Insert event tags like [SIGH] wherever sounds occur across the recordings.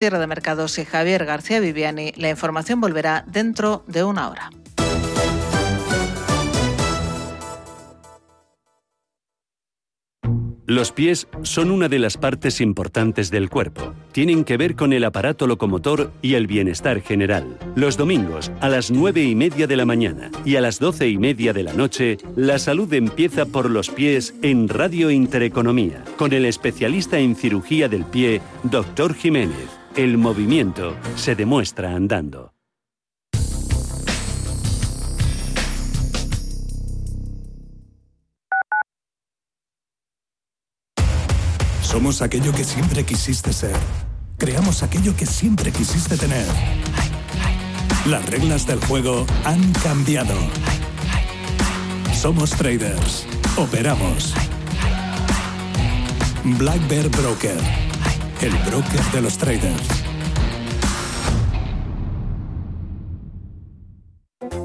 Cierre de mercados y Javier García Viviani. La información volverá dentro de una hora. Los pies son una de las partes importantes del cuerpo. Tienen que ver con el aparato locomotor y el bienestar general. Los domingos, a las 9 y media de la mañana y a las 12 y media de la noche, la salud empieza por los pies en Radio Intereconomía, con el especialista en cirugía del pie, Dr. Jiménez. El movimiento se demuestra andando. Somos aquello que siempre quisiste ser. Creamos aquello que siempre quisiste tener. Las reglas del juego han cambiado. Somos traders. Operamos. Black Bear Broker. El broker de los traders.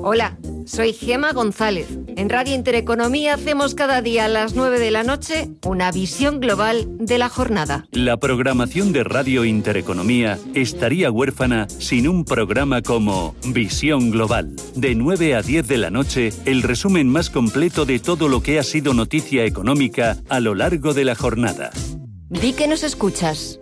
Hola, soy Gema González. En Radio Intereconomía hacemos cada día a las 9 de la noche una visión global de la jornada. La programación de Radio Intereconomía estaría huérfana sin un programa como Visión Global. De 9 a 10 de la noche, el resumen más completo de todo lo que ha sido noticia económica a lo largo de la jornada. Di que nos escuchas.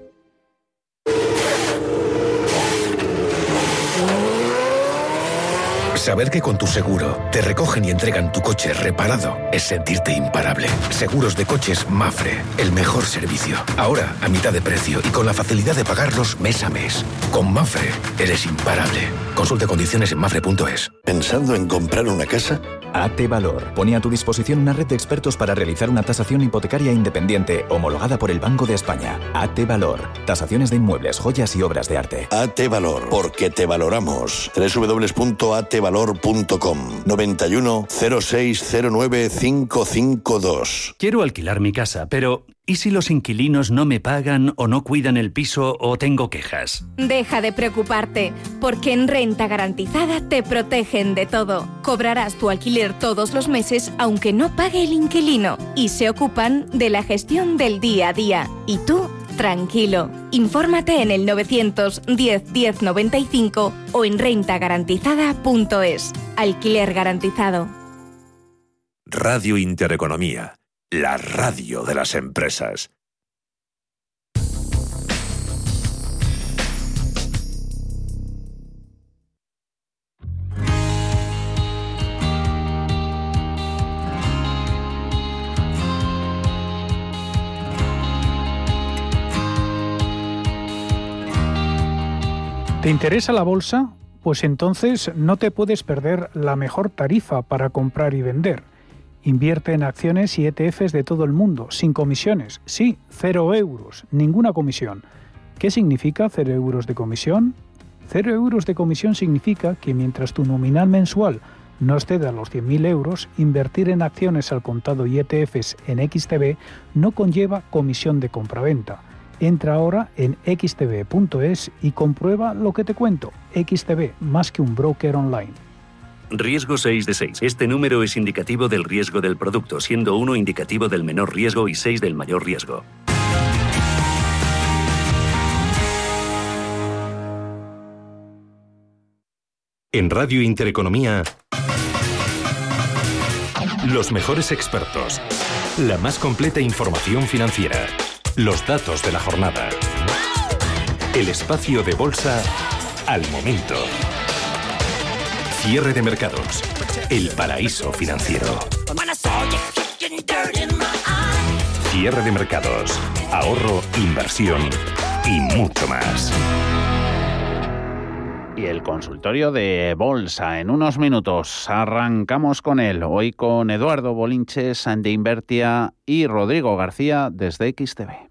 Saber que con tu seguro te recogen y entregan tu coche reparado es sentirte imparable. Seguros de coches Mafre, el mejor servicio. Ahora a mitad de precio y con la facilidad de pagarlos mes a mes. Con Mafre eres imparable. Consulte condiciones en mafre.es. ¿Pensando en comprar una casa? AT Valor pone a tu disposición una red de expertos para realizar una tasación hipotecaria independiente homologada por el Banco de España. AT Valor. Tasaciones de inmuebles, joyas y obras de arte. AT Valor, porque te valoramos. www.atvalor.com 91 0609 552. Quiero alquilar mi casa, pero ¿y si los inquilinos no me pagan o no cuidan el piso o tengo quejas? Deja de preocuparte, porque en Renta Garantizada te protegen de todo. Cobrarás tu alquiler todos los meses aunque no pague el inquilino y se ocupan de la gestión del día a día. Y tú, tranquilo. Infórmate en el 910 1095 o en rentagarantizada.es. Alquiler garantizado. Radio Intereconomía, la radio de las empresas. ¿Te interesa la bolsa? Pues entonces no te puedes perder la mejor tarifa para comprar y vender. Invierte en acciones y ETFs de todo el mundo, sin comisiones. Sí, cero euros, ninguna comisión. ¿Qué significa cero euros de comisión? Cero euros de comisión significa que mientras tu nominal mensual no exceda los 100.000 euros, invertir en acciones al contado y ETFs en XTB no conlleva comisión de compraventa. Entra ahora en xtb.es y comprueba lo que te cuento. XTB, más que un broker online. Riesgo 6 de 6. Este número es indicativo del riesgo del producto, siendo 1 indicativo del menor riesgo y 6 del mayor riesgo. En Radio Intereconomía, los mejores expertos, la más completa información financiera, los datos de la jornada, el espacio de bolsa al momento. Cierre de mercados, el paraíso financiero. Cierre de mercados, ahorro, inversión y mucho más. Y el consultorio de bolsa en unos minutos. Arrancamos con él. Hoy con Eduardo Bolinches de Invertia y Rodrigo García desde XTV.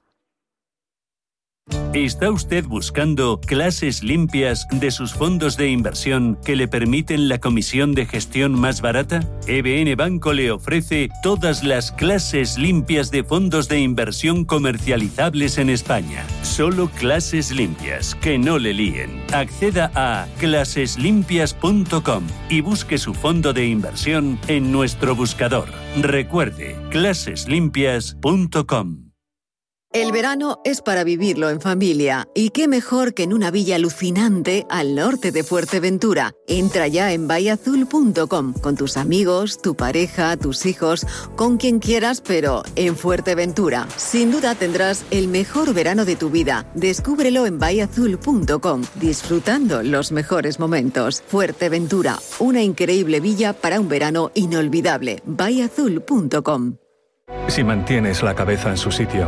¿Está usted buscando clases limpias de sus fondos de inversión que le permiten la comisión de gestión más barata? EBN Banco le ofrece todas las clases limpias de fondos de inversión comercializables en España. Solo clases limpias, que no le líen. Acceda a claseslimpias.com y busque su fondo de inversión en nuestro buscador. Recuerde, claseslimpias.com. El verano es para vivirlo en familia, y qué mejor que en una villa alucinante al norte de Fuerteventura. Entra ya en bayazul.com con tus amigos, tu pareja, tus hijos, con quien quieras, pero en Fuerteventura. Sin duda tendrás el mejor verano de tu vida. Descúbrelo en bayazul.com, disfrutando los mejores momentos. Fuerteventura, una increíble villa para un verano inolvidable. bayazul.com. Si mantienes la cabeza en su sitio,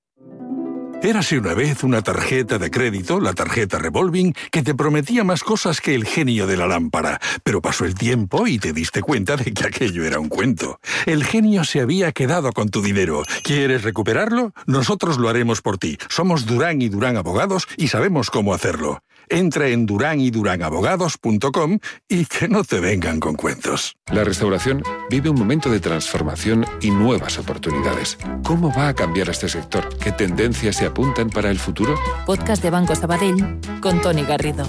Érase una vez una tarjeta de crédito, la tarjeta revolving, que te prometía más cosas que el genio de la lámpara, pero pasó el tiempo y te diste cuenta de que aquello era un cuento. El genio se había quedado con tu dinero. ¿Quieres recuperarlo? Nosotros lo haremos por ti. Somos Durán y Durán Abogados y sabemos cómo hacerlo. Entra en duranydurangabogados.com y que no te vengan con cuentos. La restauración vive un momento de transformación y nuevas oportunidades. ¿Cómo va a cambiar este sector? ¿Qué tendencias se apuntan para el futuro? Podcast de Banco Sabadell con Tony Garrido.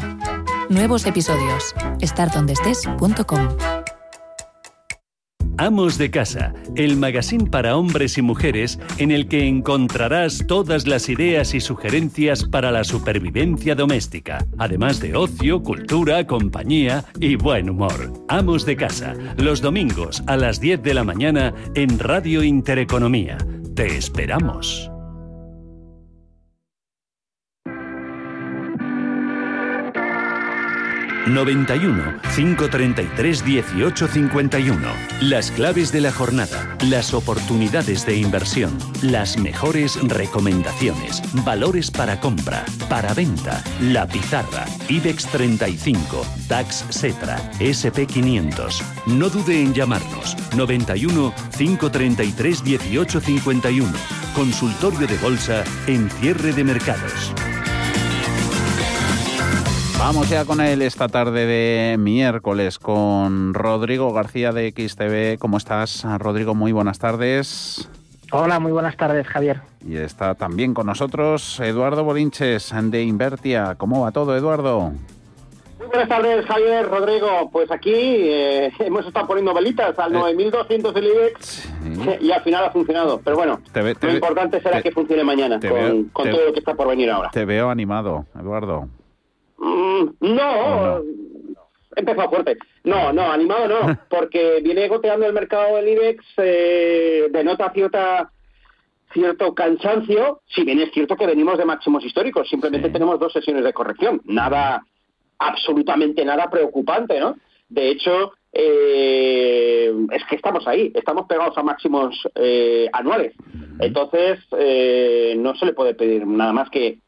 Nuevos episodios. estartondestes.com. Amos de Casa, el magazine para hombres y mujeres en el que encontrarás todas las ideas y sugerencias para la supervivencia doméstica, además de ocio, cultura, compañía y buen humor. Amos de Casa, los domingos a las 10 de la mañana en Radio Intereconomía. Te esperamos. 91 533 1851. Las claves de la jornada, las oportunidades de inversión, las mejores recomendaciones, valores para compra, para venta, la pizarra, IBEX 35, DAX Setra, SP 500. No dude en llamarnos 91 533 1851. Consultorio de bolsa en cierre de mercados. Vamos ya con él esta tarde de miércoles con Rodrigo García de XTV. ¿Cómo estás, Rodrigo? Muy buenas tardes. Hola, muy buenas tardes, Javier. Y está también con nosotros Eduardo Bolinches de Invertia. ¿Cómo va todo, Eduardo? Muy buenas tardes, Javier, Rodrigo. Pues aquí eh, hemos estado poniendo velitas al 9200 del IBEX [LAUGHS] y al final ha funcionado. Pero bueno, lo importante será que funcione mañana con, con todo lo que está por venir ahora. Te veo animado, Eduardo. Mm, no, empezó fuerte. No, no, animado no, [LAUGHS] porque viene goteando el mercado del IBEX, eh, denota cierta cierto cansancio, si bien es cierto que venimos de máximos históricos, simplemente tenemos dos sesiones de corrección, nada, absolutamente nada preocupante, ¿no? De hecho, eh, es que estamos ahí, estamos pegados a máximos eh, anuales. Entonces, eh, no se le puede pedir nada más que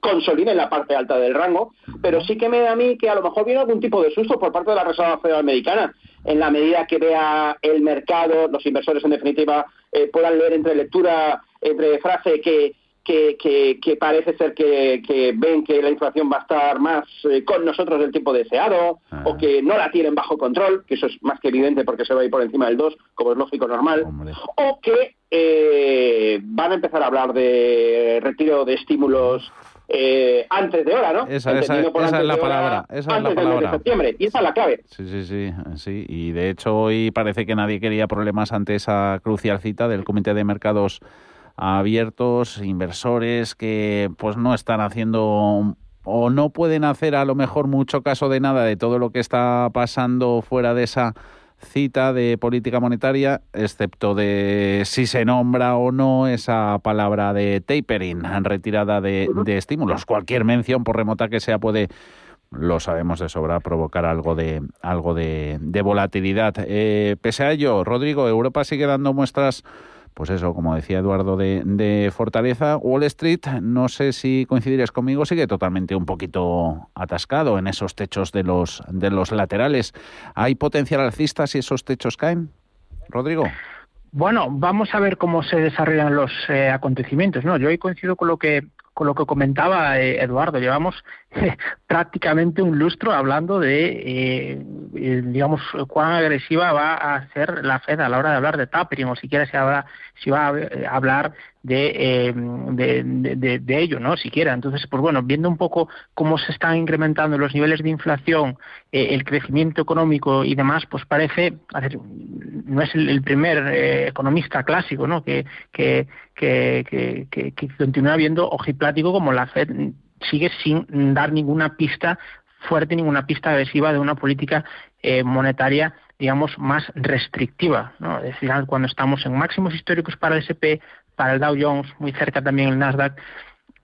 consolide en la parte alta del rango, pero sí que me da a mí que a lo mejor viene algún tipo de susto por parte de la Reserva Federal Americana, en la medida que vea el mercado, los inversores en definitiva eh, puedan leer entre lectura, entre frase que, que, que, parece ser que, que, ven que la inflación va a estar más eh, con nosotros del tiempo deseado, o que no la tienen bajo control, que eso es más que evidente porque se va a ir por encima del 2, como es lógico normal, o que eh, van a empezar a hablar de retiro de estímulos eh, antes de hora, ¿no? Esa, es la palabra. esa es la palabra. de septiembre. Y esa es la clave. Sí, sí, sí, sí. Y de hecho hoy parece que nadie quería problemas ante esa crucial cita del Comité de Mercados Abiertos, inversores que pues no están haciendo o no pueden hacer a lo mejor mucho caso de nada de todo lo que está pasando fuera de esa cita de política monetaria, excepto de si se nombra o no esa palabra de tapering, retirada de, de estímulos. Cualquier mención, por remota que sea, puede lo sabemos de sobra, provocar algo de algo de, volatilidad. Eh, pese a ello, Rodrigo, Europa sigue dando muestras, pues eso, como decía Eduardo, de, de, fortaleza. Wall Street, no sé si coincidirías conmigo, sigue totalmente un poquito atascado en esos techos de los de los laterales. ¿Hay potencial alcista si esos techos caen? Rodrigo. Bueno, vamos a ver cómo se desarrollan los eh, acontecimientos. No, yo hoy coincido con lo que con lo que comentaba eh, Eduardo. Llevamos [LAUGHS] prácticamente un lustro hablando de, eh, eh, digamos, cuán agresiva va a ser la Fed a la hora de hablar de tapering o siquiera si, habrá, si va a hablar de, de, ello, ¿no? Siquiera. Entonces, pues bueno, viendo un poco cómo se están incrementando los niveles de inflación, el crecimiento económico y demás, pues parece, no es el, primer economista clásico, ¿no? Que, que, que, que, que continúa viendo ojiplático como la Fed sigue sin dar ninguna pista fuerte, ninguna pista agresiva de una política eh, monetaria, digamos, más restrictiva. ¿no? Es decir, cuando estamos en máximos históricos para el SP, para el Dow Jones, muy cerca también el Nasdaq,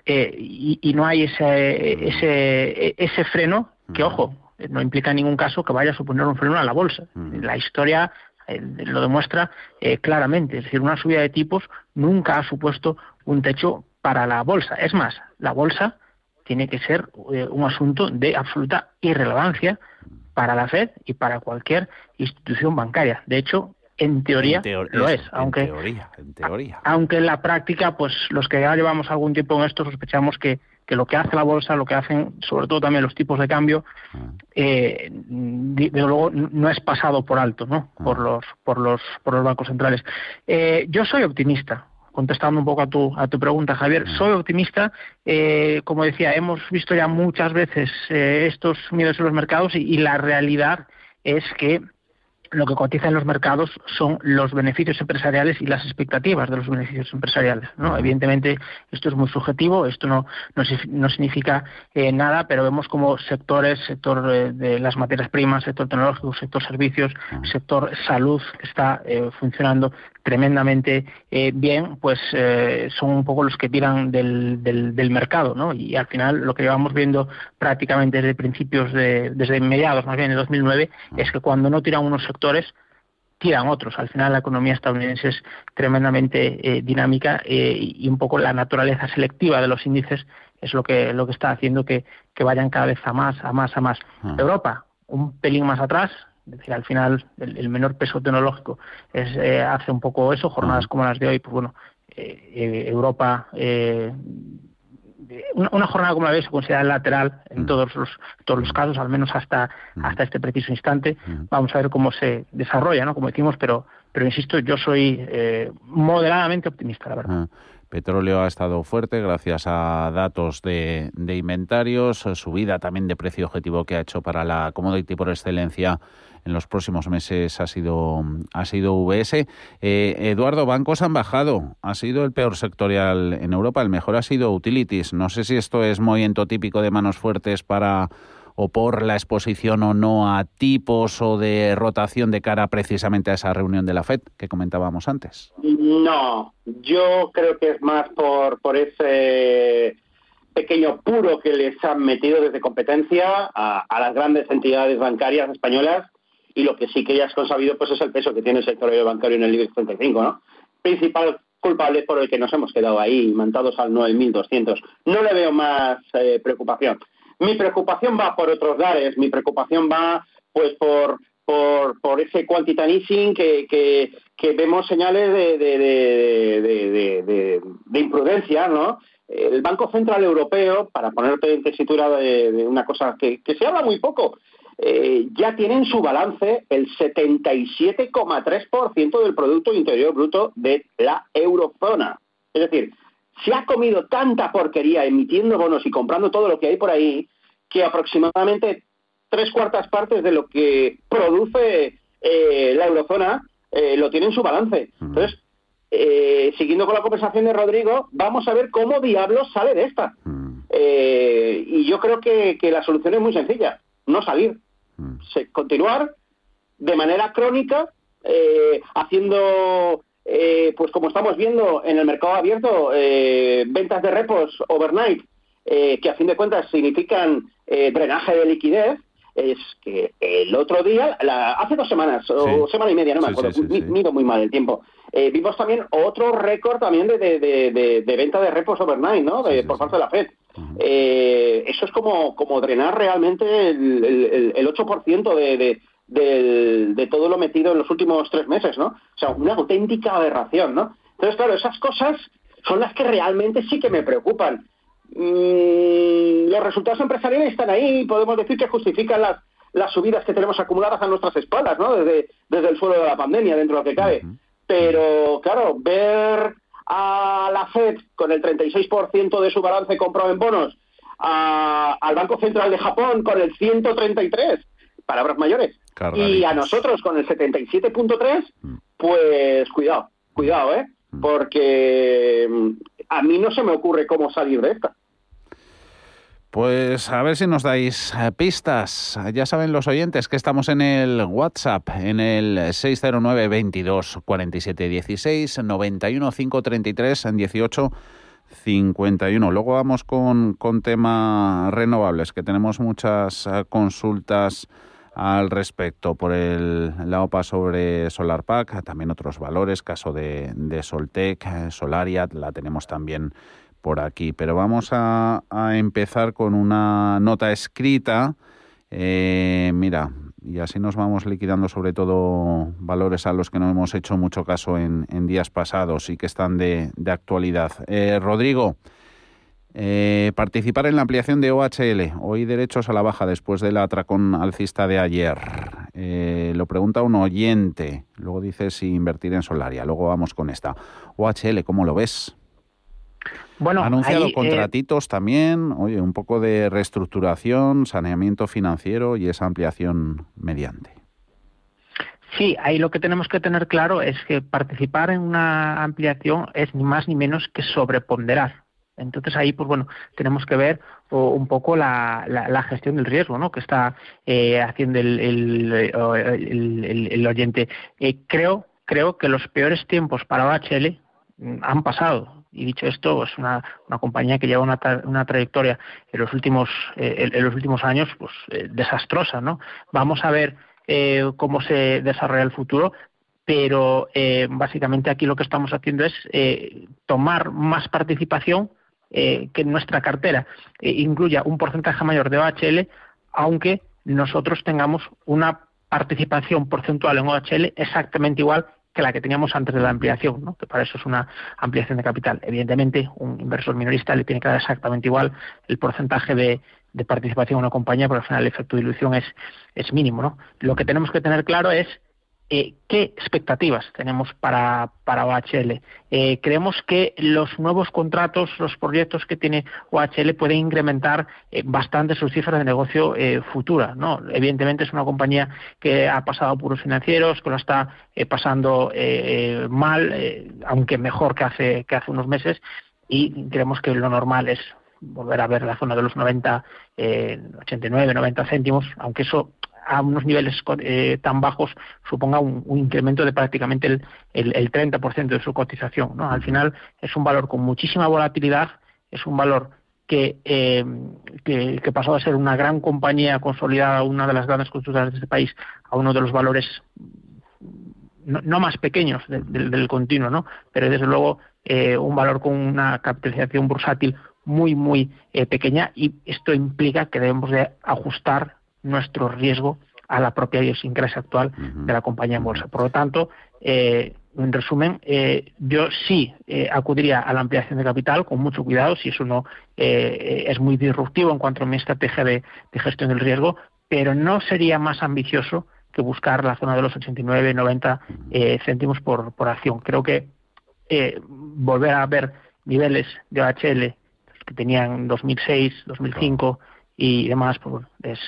eh, y, y, no hay ese, ese, ese freno, que ojo, no implica en ningún caso que vaya a suponer un freno a la bolsa. La historia eh, lo demuestra eh, claramente. Es decir, una subida de tipos nunca ha supuesto un techo para la bolsa. Es más, la bolsa tiene que ser eh, un asunto de absoluta irrelevancia para la Fed y para cualquier institución bancaria. De hecho, en teoría lo es, aunque en teoría. aunque en la práctica, pues los que ya llevamos algún tiempo en esto sospechamos que que lo que hace la bolsa, lo que hacen sobre todo también los tipos de cambio, ah. eh, de, luego no es pasado por alto, ¿no? Ah. Por los por los por los bancos centrales. Eh, yo soy optimista. Contestando un poco a tu, a tu pregunta, Javier, ah. soy optimista. Eh, como decía, hemos visto ya muchas veces estos miedos en los mercados y la realidad es que lo que cotiza en los mercados son los beneficios empresariales y las expectativas de los beneficios empresariales. ¿no? Evidentemente, esto es muy subjetivo, esto no, no, significa eh, nada, pero vemos como sectores, sector eh, de las materias primas, sector tecnológico, sector servicios, sector salud, que está eh, funcionando tremendamente bien, pues son un poco los que tiran del, del, mercado. ¿no? Y al final, lo que llevamos viendo prácticamente desde principios, de, desde mediados más bien de 2009, es que cuando no tiran unos sectores, tiran otros. Al final la economía estadounidense es tremendamente eh, dinámica eh, y un poco la naturaleza selectiva de los índices es lo que lo que está haciendo que, vayan cada vez a más, a más, a más. Ah. Europa, un pelín más atrás, es decir, al final el, menor peso tecnológico es, eh, hace un poco eso, jornadas ah. como las de hoy, pues bueno, Europa una, jornada como la de hoy se considera lateral en mm. todos los todos los casos, al menos hasta mm. hasta este preciso instante. Mm. Vamos a ver cómo se desarrolla, ¿no? Como decimos, pero pero insisto, yo soy eh, moderadamente optimista, la verdad. Ah. Petróleo ha estado fuerte gracias a datos de, de inventarios, subida también de precio objetivo que ha hecho para la commodity por excelencia en los próximos meses ha sido, ha sido VS. Eh, Eduardo, bancos han bajado. Ha sido el peor sectorial en Europa. El mejor ha sido utilities. No sé si esto es movimiento típico de manos fuertes para o por la exposición o no a tipos o de rotación de cara precisamente a esa reunión de la FED que comentábamos antes? No, yo creo que es más por, por ese pequeño puro que les han metido desde competencia a, a las grandes entidades bancarias españolas y lo que sí que ya es consabido pues es el peso que tiene el sector bancario en el IBEX 35, ¿no? Principal culpable por el que nos hemos quedado ahí, mantados al 9.200. No le veo más eh, preocupación. Mi preocupación va por otros lares, mi preocupación va pues por, por, por ese quantitative easing que, que, vemos señales de, de, de, imprudencia, ¿no? El Banco Central Europeo, para ponerte en tesitura de, una cosa que se habla muy poco, eh, ya tiene en su balance el 77,3% del Producto Interior Bruto de la eurozona. Es decir, se ha comido tanta porquería emitiendo bonos y comprando todo lo que hay por ahí que aproximadamente tres cuartas partes de lo que produce eh, la eurozona eh, lo tiene en su balance. Entonces, siguiendo con la conversación de Rodrigo, vamos a ver cómo diablos sale de esta. y yo creo que la solución es muy sencilla, no salir. Mm. continuar de manera crónica, eh, haciendo, eh, pues como estamos viendo en el mercado abierto, eh, ventas de repos overnight, que a fin de cuentas significan drenaje de liquidez, es que el otro día, hace dos semanas o semana y media, no me acuerdo, mido muy mal el tiempo, vimos también otro récord también de, de, venta de repos overnight, ¿no? por parte de la Fed. Eso es como, como drenar realmente el, el, el 8% de, de todo lo metido en los últimos tres meses, ¿no? O sea, una auténtica aberración, ¿no? Entonces, claro, esas cosas son las que realmente sí que me preocupan. Mm, los resultados empresariales están ahí, podemos decir que justifican las, las subidas que tenemos acumuladas a nuestras espaldas, ¿no? Desde, desde el suelo de la pandemia, dentro de lo que cabe. Pero, claro, ver a la Fed con el 36% de su balance comprado en bonos, al Banco Central de Japón con el 133%, palabras mayores, y a nosotros con el 77.3, mm. pues cuidado, cuidado, ¿eh? Mm. Porque mm, a mí no se me ocurre cómo salir de esta. Pues a ver si nos dais eh, pistas. Ya saben los oyentes que estamos en el WhatsApp, en el 609 22 47 16 91 533 en 18 51. Luego vamos con, con tema renovables, que tenemos muchas eh, consultas al respecto por el, la OPA sobre SolarPack, también otros valores, caso de, de Soltec, eh, Solariat, la tenemos también por aquí. Pero vamos a, empezar con una nota escrita. Eh, mira, y así nos vamos liquidando sobre todo valores a los que no hemos hecho mucho caso en, días pasados y que están de, de actualidad. Eh, Rodrigo, eh, participar en la ampliación de OHL. Hoy derechos a la baja después del atracón alcista de ayer. Eh, lo pregunta un oyente. Luego dice si invertir en Solaria. Luego vamos con esta. OHL, ¿cómo lo ves? Bueno, ha anunciado eh, contratitos también, oye, un poco de reestructuración, saneamiento financiero y esa ampliación mediante. Sí, ahí lo que tenemos que tener claro es que participar en una ampliación es ni más ni menos que sobreponderar entonces ahí, pues bueno, tenemos que ver un poco la, la, gestión del riesgo, ¿no? Que está eh, haciendo el, el, oyente. Eh, creo, creo que los peores tiempos para OHL mm, han pasado. Y dicho esto, es una, una compañía que lleva una, una trayectoria en los últimos eh, en los últimos años, pues desastrosa, ¿no? Vamos a ver cómo se desarrolla el futuro, pero básicamente aquí lo que estamos haciendo es tomar más participación eh, que nuestra cartera eh, incluya un porcentaje mayor de OHL, aunque nosotros tengamos una participación porcentual en OHL exactamente igual que la que teníamos antes de la ampliación, ¿no? que para eso es una ampliación de capital. Evidentemente, un inversor minorista le tiene que dar exactamente igual el porcentaje de, participación en una compañía, porque al final el efecto de dilución es, es mínimo. ¿no? Lo que tenemos que tener claro es eh, ¿qué expectativas tenemos para, para OHL? Eh, creemos que los nuevos contratos, los proyectos que tiene OHL pueden incrementar eh, bastante sus cifras de negocio futura. ¿no? Evidentemente es una compañía que ha pasado apuros financieros, que lo está pasando mal, aunque mejor que hace, que hace unos meses, y creemos que lo normal es volver a ver la zona de los 90, 89, 90 céntimos, aunque eso a unos niveles eh, tan bajos suponga un, incremento de prácticamente el, el, 30% de su cotización. ¿no? Al final es un valor con muchísima volatilidad, es un valor que, eh, que, pasó a ser una gran compañía consolidada, una de las grandes constructoras de este país, a uno de los valores no, más pequeños del continuo, ¿no? pero desde luego eh, un valor con una capitalización bursátil muy, muy pequeña y esto implica que debemos de ajustar nuestro riesgo a la propia idiosincrasia actual de la compañía en bolsa. Por lo tanto, eh, en resumen, eh, yo sí eh, acudiría a la ampliación de capital con mucho cuidado, si eso no es muy disruptivo en cuanto a mi estrategia de, gestión del riesgo, pero no sería más ambicioso que buscar la zona de los 89, 90 céntimos por, por acción. Creo que volver a ver niveles de OHL que tenían 2006, 2005 y demás, pues, es,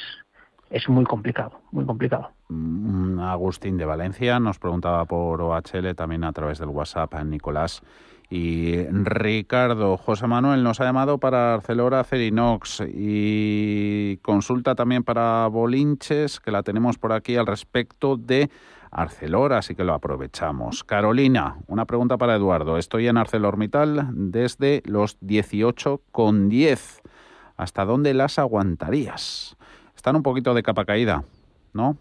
es muy complicado, muy complicado. Mm, Agustín de Valencia nos preguntaba por OHL también a través del WhatsApp a Nicolás Y Ricardo, José Manuel nos ha llamado para Arcelora Cerinox y consulta también para Bolinches, que la tenemos por aquí al respecto de Arcelor, así que lo aprovechamos. Carolina, una pregunta para Eduardo. Estoy en ArcelorMittal desde los 18,10. ¿Hasta dónde las aguantarías? Están un poquito de capa caída, ¿no?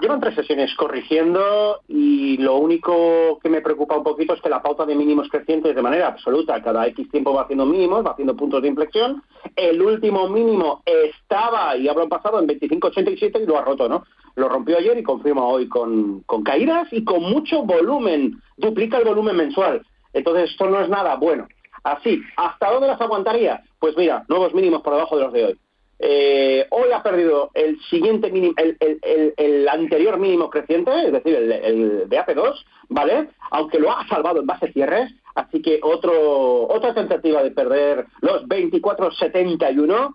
Llevan tres sesiones corrigiendo y lo único que me preocupa un poquito es que la pauta de mínimos crecientes de manera absoluta. Cada X tiempo va haciendo mínimos, va haciendo puntos de inflexión. El último mínimo estaba, y hablo pasado, en 25.87 y lo ha roto, ¿no? Lo rompió ayer y confirma hoy con, con caídas y con mucho volumen. Duplica el volumen mensual. Entonces esto no es nada bueno. Así, ¿hasta dónde las aguantaría? Pues mira, nuevos mínimos por debajo de los de hoy. Eh, hoy ha perdido el siguiente mínimo, el, anterior mínimo creciente, es decir, el, de AP2, ¿vale? Aunque lo ha salvado en base cierres, así que otro, otra tentativa de perder los 24.71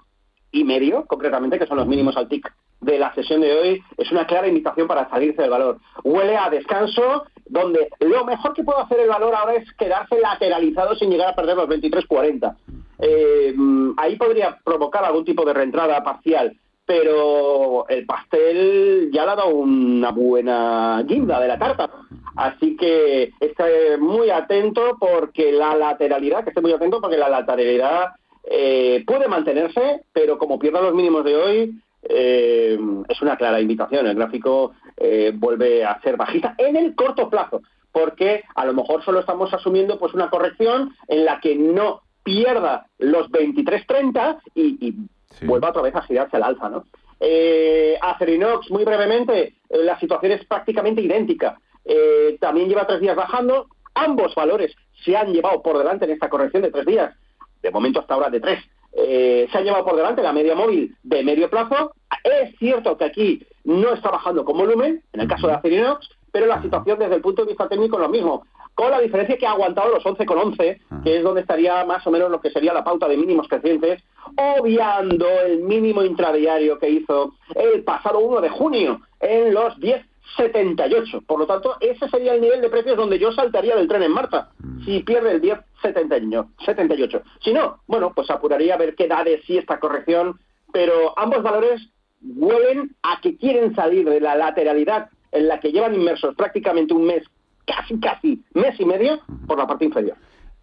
y medio, concretamente, que son los mínimos al TIC de la sesión de hoy, es una clara invitación para salirse del valor. Huele a descanso, donde lo mejor que puede hacer el valor ahora es quedarse lateralizado sin llegar a perder los 23.40 eh, ahí podría provocar algún tipo de reentrada parcial, pero el pastel ya le ha dado una buena guinda de la tarta. Así que esté muy atento porque la lateralidad, que esté muy atento porque la lateralidad eh, puede mantenerse, pero como pierda los mínimos de hoy, eh, es una clara invitación. El gráfico eh, vuelve a ser bajista en el corto plazo, porque a lo mejor solo estamos asumiendo pues una corrección en la que no pierda los 23.30 y, y vuelva otra vez a girarse al alza, ¿no? Eh, Acerinox, muy brevemente, eh, la situación es prácticamente idéntica. Eh, también lleva tres días bajando. Ambos valores se han llevado por delante en esta corrección de tres días, de momento hasta ahora de tres. Eh, se ha llevado por delante la media móvil de medio plazo. Es cierto que aquí no está bajando con volumen, en el caso de Acerinox, pero la situación desde el punto de vista técnico es lo mismo con la diferencia que ha aguantado los 11,11, que es donde estaría más o menos lo que sería la pauta de mínimos crecientes, obviando el mínimo intradiario que hizo el pasado 1 de junio en los 10,78. Por lo tanto, ese sería el nivel de precios donde yo saltaría del tren en marcha, si pierde el 10,78. Si no, bueno, pues apuraría a ver qué da de sí esta corrección, pero ambos valores huelen a que quieren salir de la lateralidad en la que llevan inmersos prácticamente un mes casi, casi mes y medio por la parte inferior.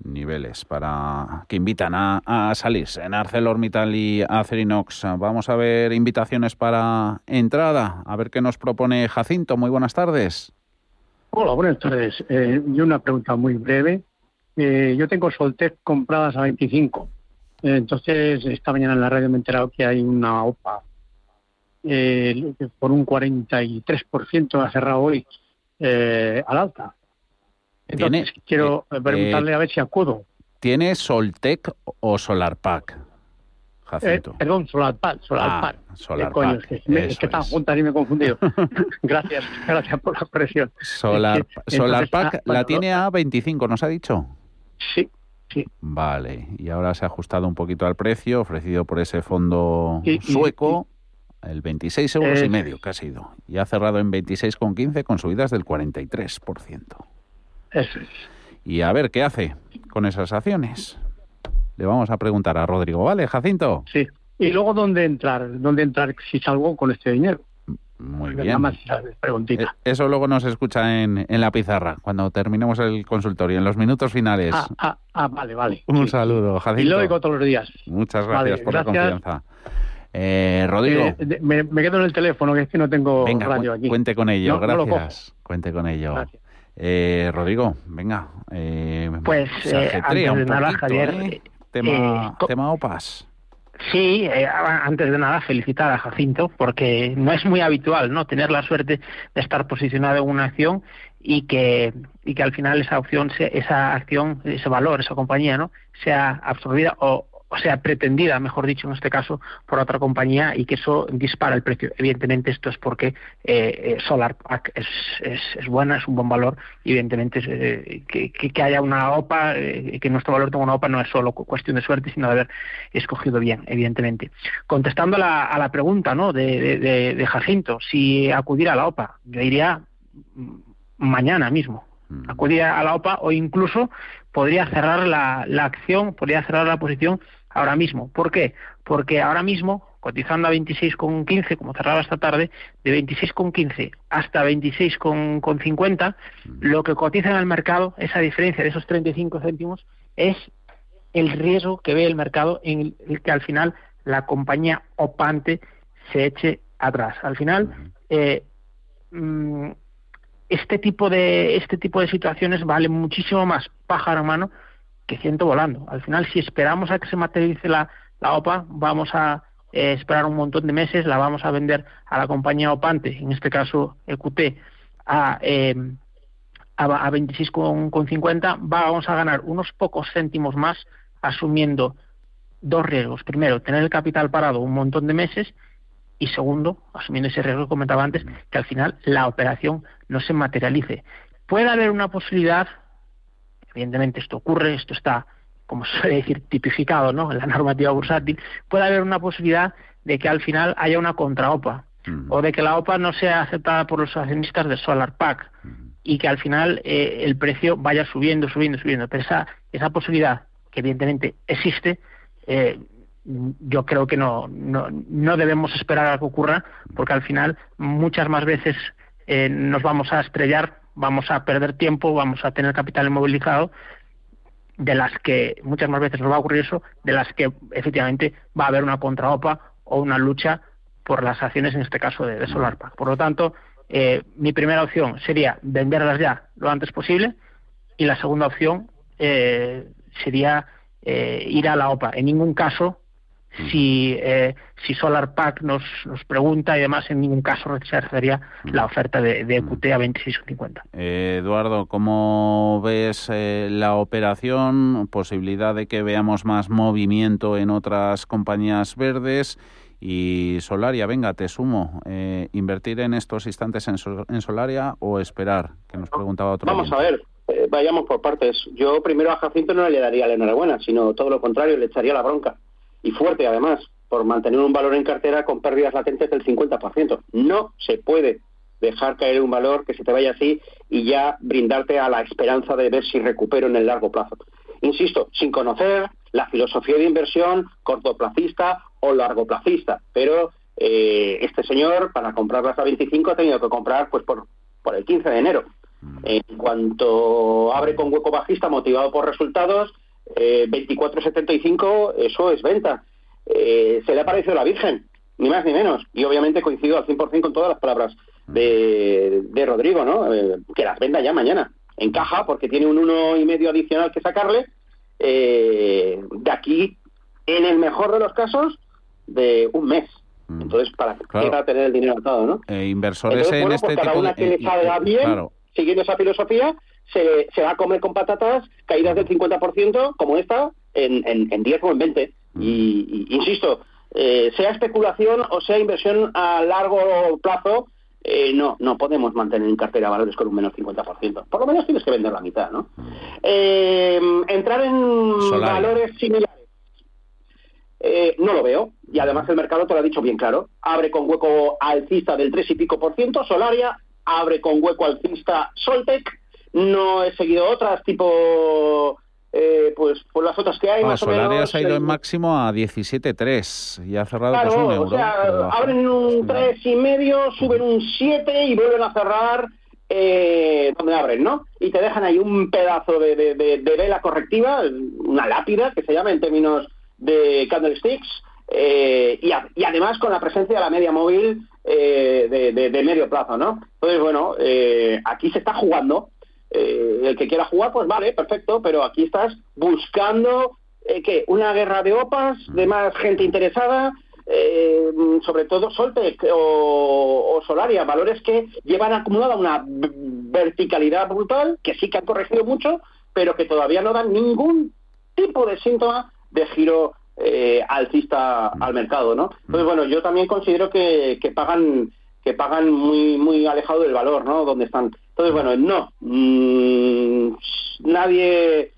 Niveles para que invitan a, a salirse en ArcelorMittal y Acerinox. Vamos a ver invitaciones para entrada, a ver qué nos propone Jacinto. Muy buenas tardes. Hola, buenas tardes. Eh, yo una pregunta muy breve. Eh, yo tengo Soltec compradas a 25. Eh, entonces, esta mañana en la radio me he enterado que hay una OPA eh, por un 43% ha cerrado hoy eh, al alta. Entonces, quiero eh, preguntarle a ver si acudo. ¿Tiene Soltec o SolarPack? Jacinto. Eh, perdón, SolarPack. SolarPack. Ah, Solar es que, es que están juntas y me he confundido. [LAUGHS] gracias, gracias por la presión. Solar, SolarPack ah, la tiene a 25, ¿nos ha dicho? Sí, sí. Vale, y ahora se ha ajustado un poquito al precio ofrecido por ese fondo sueco el 26 euros y medio que ha sido. Y ha cerrado en 26,15 con subidas del 43%. Eso es. Y a ver qué hace con esas acciones. Le vamos a preguntar a Rodrigo, ¿vale, Jacinto? Sí. Y luego, ¿dónde entrar? ¿Dónde entrar si salgo con este dinero? Muy bien. Eh, eso luego nos escucha en, en, la pizarra, cuando terminemos el consultorio, en los minutos finales. Ah, ah, ah vale, vale. Un saludo, Jacinto. Y lo oigo todos los días. Muchas gracias por la confianza. Eh, Rodrigo. Eh, me, quedo en el teléfono, que es que no tengo radio aquí. Cuente con ello, gracias. cuente con ello. Eh, Rodrigo, venga. pues antes de nada, Javier. Tema, tema OPAS. Sí, antes de nada felicitar a Jacinto porque no es muy habitual, ¿no? Tener la suerte de estar posicionado en una acción y que y que al final esa opción, esa acción, ese valor, esa compañía, ¿no? Sea absorbida o, o sea, pretendida, mejor dicho, en este caso, por otra compañía y que eso dispara el precio. Evidentemente esto es porque eh, eh SolarPack es, es, es, buena, es un buen valor evidentemente eh, que, que, haya una OPA, eh, que nuestro valor tenga una OPA no es solo cuestión de suerte, sino de haber escogido bien, evidentemente. Contestando a la, a la pregunta ¿no? de, de, de Jacinto, si acudir a la OPA, yo diría mm, mañana mismo, acudir a la OPA o incluso podría cerrar la, la acción, podría cerrar la posición ahora mismo. ¿Por qué? Porque ahora mismo, cotizando a 26,15, como cerraba esta tarde, de 26,15 hasta 26,50, lo que cotiza en el mercado, esa diferencia de esos 35 céntimos, es el riesgo que ve el mercado en el que al final la compañía opante se eche atrás. Al final, eh, mm, este tipo de este tipo de situaciones vale muchísimo más pájaro a mano que ciento volando. Al final, si esperamos a que se materialice la, la OPA, vamos a eh, esperar un montón de meses, la vamos a vender a la compañía opante, en este caso EQT, a, eh, a, a 26,50, vamos a ganar unos pocos céntimos más asumiendo dos riesgos. Primero, tener el capital parado un montón de meses y segundo, asumiendo ese riesgo que comentaba antes, que al final la operación no se materialice. Puede haber una posibilidad, evidentemente esto ocurre, esto está, como se suele decir, tipificado ¿no? en la normativa bursátil, puede haber una posibilidad de que al final haya una contraopa o de que la OPA no sea aceptada por los accionistas de Solar Pack y que al final eh, el precio vaya subiendo, subiendo, subiendo. Pero esa, esa posibilidad, que evidentemente existe, eh, yo creo que no, no, no debemos esperar a que ocurra, porque al final muchas más veces eh, nos vamos a estrellar, vamos a perder tiempo, vamos a tener capital inmovilizado, de las que muchas más veces nos va a ocurrir eso, de las que efectivamente va a haber una contraopa o una lucha por las acciones, en este caso de, de SolarPack. Por lo tanto, eh, mi primera opción sería venderlas ya lo antes posible y la segunda opción eh, sería eh, ir a la OPA. En ningún caso, si, eh, si SolarPack nos, nos pregunta y demás, en ningún caso rechazaría la oferta de, de EQT a 26,50. Eh, Eduardo, ¿cómo ves eh, la operación? Posibilidad de que veamos más movimiento en otras compañías verdes. Y Solaria, venga, te sumo. Eh, ¿Invertir en estos instantes en, Sol- en Solaria o esperar? Que nos preguntaba otro. Vamos a ver, eh, vayamos por partes. Yo primero a Jacinto no le daría la enhorabuena, sino todo lo contrario, le echaría la bronca. Y fuerte, además, por mantener un valor en cartera con pérdidas latentes del 50%. No se puede dejar caer un valor que se te vaya así y ya brindarte a la esperanza de ver si recupero en el largo plazo. Insisto, sin conocer la filosofía de inversión cortoplacista o largoplacista, pero eh, este señor para comprarlas a 25 ha tenido que comprar pues por, por el 15 de enero. En cuanto abre con hueco bajista motivado por resultados, eh, 24.75, eso es venta. Eh, se le ha parecido la Virgen, ni más ni menos. Y obviamente coincido al 100% con todas las palabras de, de Rodrigo, ¿no? Eh, que las venda ya mañana. Encaja porque tiene un uno y medio adicional que sacarle. eh, de aquí, en el mejor de los casos, de un mes. Entonces, para que Claro. tener el dinero atado, ¿no? Inversores Entonces, en este pues cada tipo una de... que le salga bien, claro. siguiendo esa filosofía, se, se va a comer con patatas caídas del 50%, como esta, en, en, en 10 o en 20. Y, y, insisto, eh, sea especulación o sea inversión a largo plazo, eh, no, no podemos mantener en cartera valores con un menos 50%. Por lo menos tienes que vender la mitad, ¿no? Eh, entrar en valores similares. Eh, no lo veo. Y además el mercado te lo ha dicho bien claro. Abre con hueco alcista del 3 y pico por ciento, Solaria. Abre con hueco alcista Soltec. No he seguido otras, tipo... eh, pues, pues las otras que hay, Ah, más o menos. ha ido en máximo a 17.3 y ha cerrado Claro, pues un o euro. sea, por debajo. abren un tres y medio, suben un 7 y vuelven a cerrar eh, donde abren, ¿no? Y te dejan ahí un pedazo de, de- de- de vela correctiva, una lápida, que se llama en términos de candlesticks, eh, y, a- y además con la presencia de la media móvil eh, de, de- de medio plazo, ¿no? Entonces, bueno, eh, aquí se está jugando. Eh, el que quiera jugar, pues vale, perfecto, pero aquí estás buscando eh, una guerra de opas, de más gente interesada, eh, sobre todo Soltec o, o Solaria, valores que llevan acumulada una verticalidad brutal, que sí que han corregido mucho, pero que todavía no dan ningún tipo de síntoma de giro eh, alcista al mercado, ¿no? Entonces, bueno, yo también considero que, que pagan que pagan muy muy alejado del valor, ¿no? Donde están. Entonces, bueno, no. Mm, nadie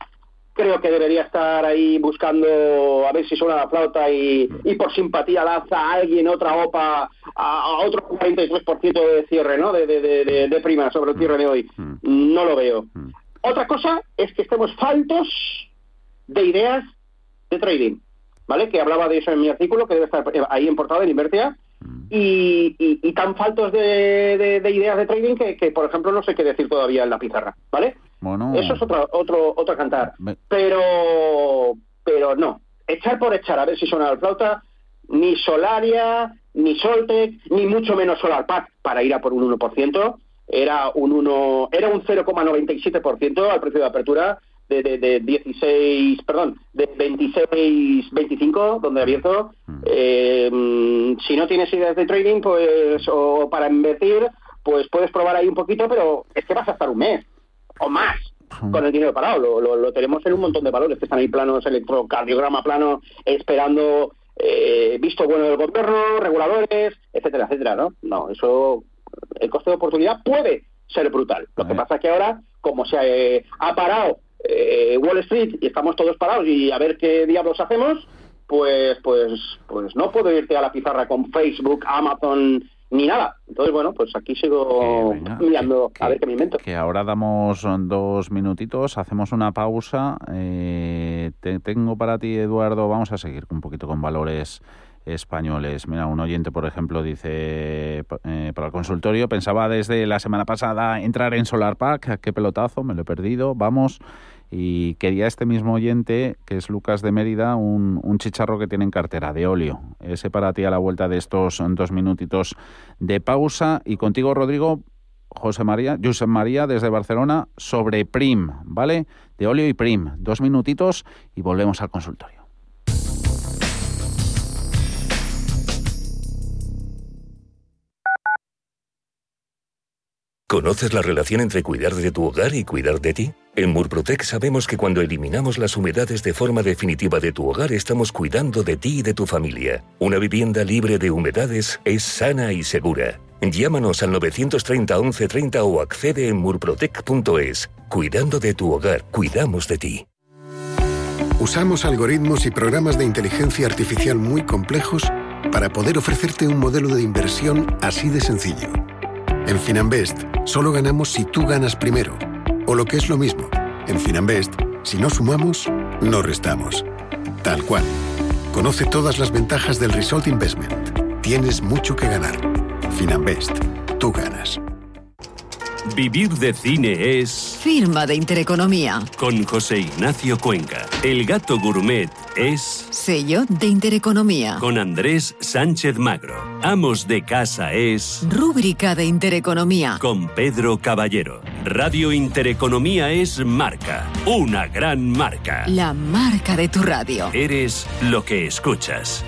creo que debería estar ahí buscando a ver si suena la flauta y, y por simpatía lanza a alguien otra OPA a, a otro 43% de cierre, ¿no? De, de, de, de- de prima sobre el cierre de hoy. no lo veo. Otra cosa es que estemos faltos de ideas de trading, ¿vale? Que hablaba de eso en mi artículo, que debe estar ahí en portada en Invertia, y, y, tan faltos de, de, ideas de trading que, que, por ejemplo, no sé qué decir todavía en la pizarra, ¿vale? Bueno. Eso es otro, otro, otro cantar. Pero, pero no. Echar por echar, a ver si suena la flauta, ni Solaria, ni Soltec, ni mucho menos SolarPack para ir a por un 1%. Era un 1, era un 0,97% al precio de apertura de, de, de, 16, perdón, de 26, 25, donde he abierto. Eh, si no tienes ideas de trading, pues, o para invertir, pues puedes probar ahí un poquito, pero es que vas a estar un mes o más con el dinero parado. Lo, lo, tenemos en un montón de valores que están ahí planos, electrocardiograma plano, esperando eh, visto bueno del gobierno, reguladores, etcétera, etcétera, ¿no? No, eso, el coste de oportunidad puede ser brutal. Lo que pasa es que ahora, como se eh, ha parado eh, Wall Street y estamos todos parados y a ver qué diablos hacemos, pues, pues, pues no puedo irte a la pizarra con Facebook, Amazon ni nada. Entonces, bueno, pues aquí sigo mirando a ver qué me invento. Que ahora damos dos minutitos, hacemos una pausa. Eh, te, tengo para ti, Eduardo, vamos a seguir un poquito con valores españoles. Mira, un oyente, por ejemplo, dice eh, para el consultorio, pensaba desde la semana pasada entrar en SolarPack, qué pelotazo, me lo he perdido, vamos. Y quería este mismo oyente, que es Lucas de Mérida, un, un, chicharro que tiene en cartera de óleo. Ese para ti a la vuelta de estos dos minutitos de pausa. Y contigo, Rodrigo, José María, Josep María desde Barcelona, sobre PRIM, ¿vale? De óleo y PRIM. Dos minutitos y volvemos al consultorio. ¿Conoces la relación entre cuidar de tu hogar y cuidar de ti? En Murprotec sabemos que cuando eliminamos las humedades de forma definitiva de tu hogar estamos cuidando de ti y de tu familia. Una vivienda libre de humedades es sana y segura. Llámanos al 930 1130 o accede en murprotec.es. Cuidando de tu hogar, cuidamos de ti. Usamos algoritmos y programas de inteligencia artificial muy complejos para poder ofrecerte un modelo de inversión así de sencillo en Finanbest, solo ganamos si tú ganas primero. O lo que es lo mismo, en Finanbest, si no sumamos, no restamos. Tal cual. Conoce todas las ventajas del Result Investment. Tienes mucho que ganar. Finanbest, tú ganas. Vivir de cine es... Firma de Intereconomía. Con José Ignacio Cuenca. El gato gourmet es... Sello de Intereconomía. Con Andrés Sánchez Magro. Amos de casa es... Rúbrica de Intereconomía. Con Pedro Caballero. Radio Intereconomía es marca. Una gran marca. La marca de tu radio. Eres lo que escuchas.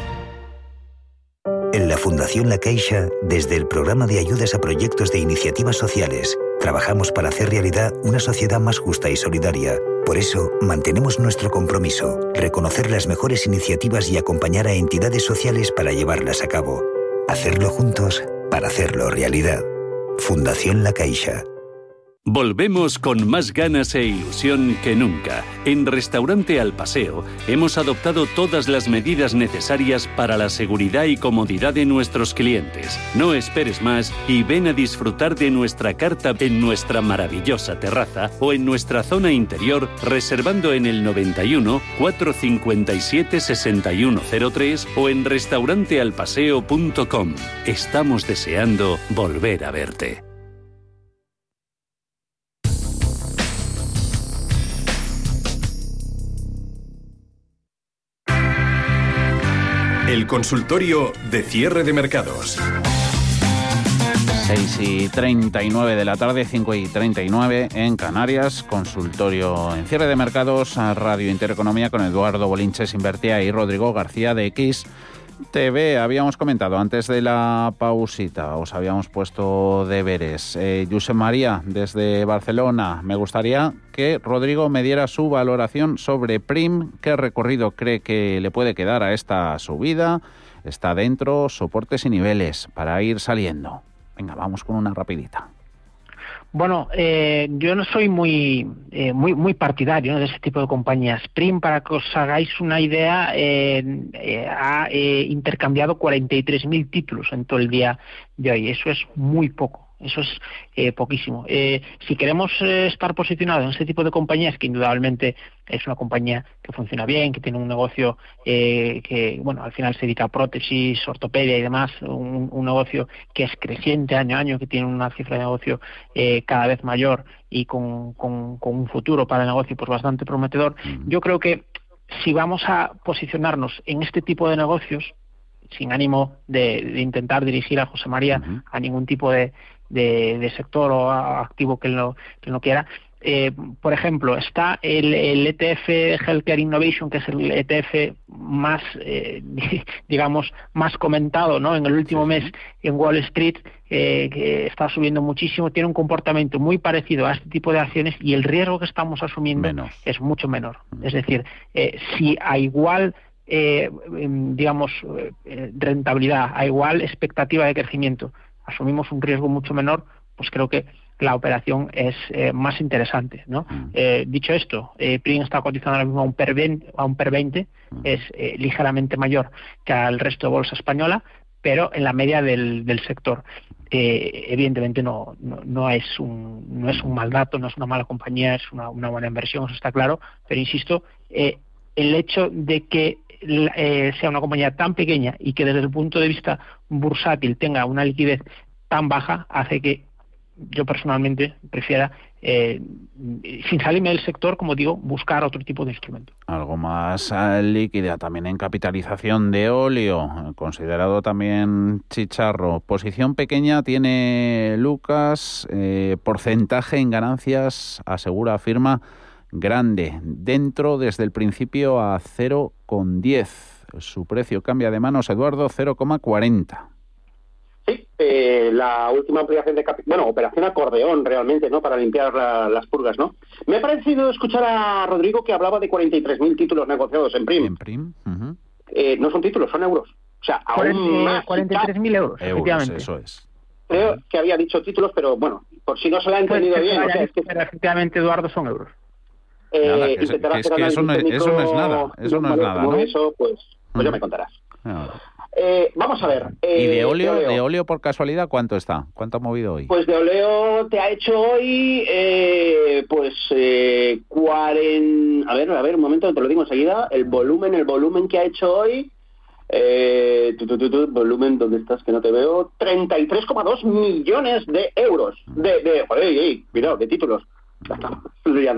En la Fundación La Caixa, desde el programa de ayudas a proyectos de iniciativas sociales, trabajamos para hacer realidad una sociedad más justa y solidaria. Por eso, mantenemos nuestro compromiso, reconocer las mejores iniciativas y acompañar a entidades sociales para llevarlas a cabo. Hacerlo juntos para hacerlo realidad. Fundación La Caixa. Volvemos con más ganas e ilusión que nunca. En Restaurante Al Paseo hemos adoptado todas las medidas necesarias para la seguridad y comodidad de nuestros clientes. No esperes más y ven a disfrutar de nuestra carta en nuestra maravillosa terraza o en nuestra zona interior reservando en el 91 457 6103 o en restaurantealpaseo.com. Estamos deseando volver a verte. El consultorio de cierre de mercados. 6 y 39 de la tarde, 5 y 39 en Canarias, consultorio en cierre de mercados, Radio Intereconomía con Eduardo Bolinches Invertía y Rodrigo García de X. TV, habíamos comentado antes de la pausita, os habíamos puesto deberes. Eh, María, desde Barcelona, me gustaría que Rodrigo me diera su valoración sobre Prim, qué recorrido cree que le puede quedar a esta subida, está dentro, soportes y niveles para ir saliendo. Venga, vamos con una rapidita. Bueno, eh, yo no soy muy, eh, muy, muy partidario de ese tipo de compañías. Prim, para que os hagáis una idea, eh, ha intercambiado 43.000 títulos en todo el día de hoy. Eso es muy poco Eso es eh, poquísimo. Eh, si queremos eh, estar posicionados en este tipo de compañías, que indudablemente es una compañía que funciona bien, que tiene un negocio que, bueno, al final se dedica a prótesis, ortopedia y demás, un, negocio que es creciente año a año, que tiene una cifra de negocio cada vez mayor y con, con, un futuro para el negocio pues bastante prometedor, yo creo que si vamos a posicionarnos en este tipo de negocios, sin ánimo de, intentar dirigir a José María a ningún tipo de, de, sector o activo que no, que no quiera. Eh, por ejemplo, está el, ETF Healthcare Innovation, que es el ETF más, eh, [LAUGHS] digamos, más comentado ¿no? en el último mes en Wall Street, eh, que está subiendo muchísimo, tiene un comportamiento muy parecido a este tipo de acciones y el riesgo que estamos asumiendo es mucho menor. Es decir, si a igual em, digamos, rentabilidad, a igual expectativa de crecimiento, asumimos un riesgo mucho menor, pues creo que la operación es eh, más interesante. ¿no? Mm. Eh, dicho esto, eh, PRIN está cotizando ahora mismo a un PER 20, a un PER 20 mm. es eh, ligeramente mayor que al resto de bolsa española, pero en la media del, del sector. evidentemente no, no, es un, no es un mal dato, no es una mala compañía, es una, una buena inversión, eso está claro, pero insisto, el hecho de que sea una compañía tan pequeña y que desde el punto de vista bursátil tenga una liquidez tan baja hace que yo personalmente prefiera, eh, sin salirme del sector, como digo, buscar otro tipo de instrumento. Algo más eh, líquida también en capitalización de óleo, considerado también chicharro. Posición pequeña tiene Lucas, eh, porcentaje en ganancias, asegura, afirma, grande, dentro desde el principio a 0,10. Su precio cambia de manos, Eduardo, 0,40. Sí, eh, la última ampliación de capital, bueno, operación acordeón realmente, ¿no? Para limpiar las purgas, ¿no? Me ha parecido escuchar a Rodrigo que hablaba de 43.000 títulos negociados en PRIM. En PRIM, eh, no son títulos, son euros. O sea, aún más. 43.000 euros, efectivamente. Eso es. Creo que había dicho títulos, pero bueno, por si no se lo ha pues entendido bien. O sea, es que... efectivamente, Eduardo, son euros. Eh, que, es que eso, no, eso no es nada. Eso no es nada, ¿no? Eso, pues, pues ya me contarás. Eh, vamos a ver. ¿Y de eh, óleo, de óleo por casualidad cuánto está? ¿Cuánto ha movido hoy? Pues de óleo te ha hecho hoy, eh, pues, eh, a ver, a ver, un momento, te lo digo enseguida, el volumen, el volumen que ha hecho hoy, eh, volumen, ¿dónde estás que no te veo? 33,2 millones de euros, de, de, joder, cuidado, de títulos, ya está, estoy.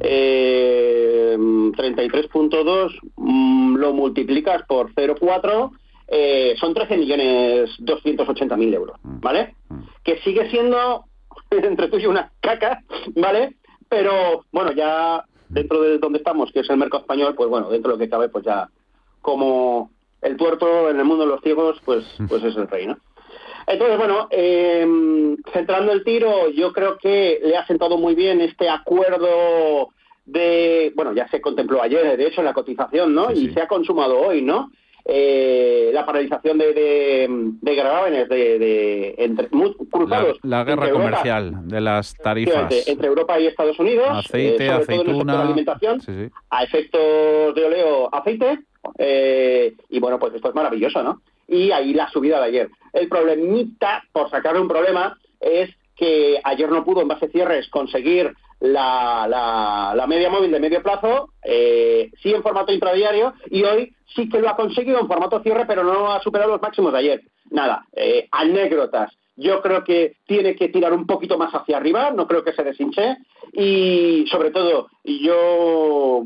Eh, 33.2 mm, lo multiplicas por 0,4 eh, son 13 millones 280 mil euros, mm. ¿vale? Mm. Que sigue siendo [LAUGHS] entre tú y una caca, ¿vale? Pero bueno, ya dentro de donde estamos, que es el mercado español, pues bueno, dentro de lo que cabe, pues ya como el tuerto en el mundo de los ciegos, pues, [LAUGHS] pues es el rey, ¿no? Entonces, bueno, eh, centrando el tiro, yo creo que le ha sentado muy bien este acuerdo de, bueno, ya se contempló ayer, de hecho, en la cotización, ¿no? y se ha consumado hoy, ¿no? eh, la paralización de, de, de gravámenes de, de entre, cruzados. La, guerra comercial de las tarifas. Entre Europa y Estados Unidos. Aceite, eh, aceituna. alimentación, A efectos de oleo, aceite. Eh, y bueno, pues esto es maravilloso, ¿no? Y ahí la subida de ayer. El problemita, por sacarle un problema, es que ayer no pudo en base cierres conseguir la, la, media móvil de medio plazo, eh, sí en formato intradiario, y hoy sí que lo ha conseguido en formato cierre, pero no ha superado los máximos de ayer. Nada, eh, anécdotas. Yo creo que tiene que tirar un poquito más hacia arriba, no creo que se deshinche. Y sobre todo, yo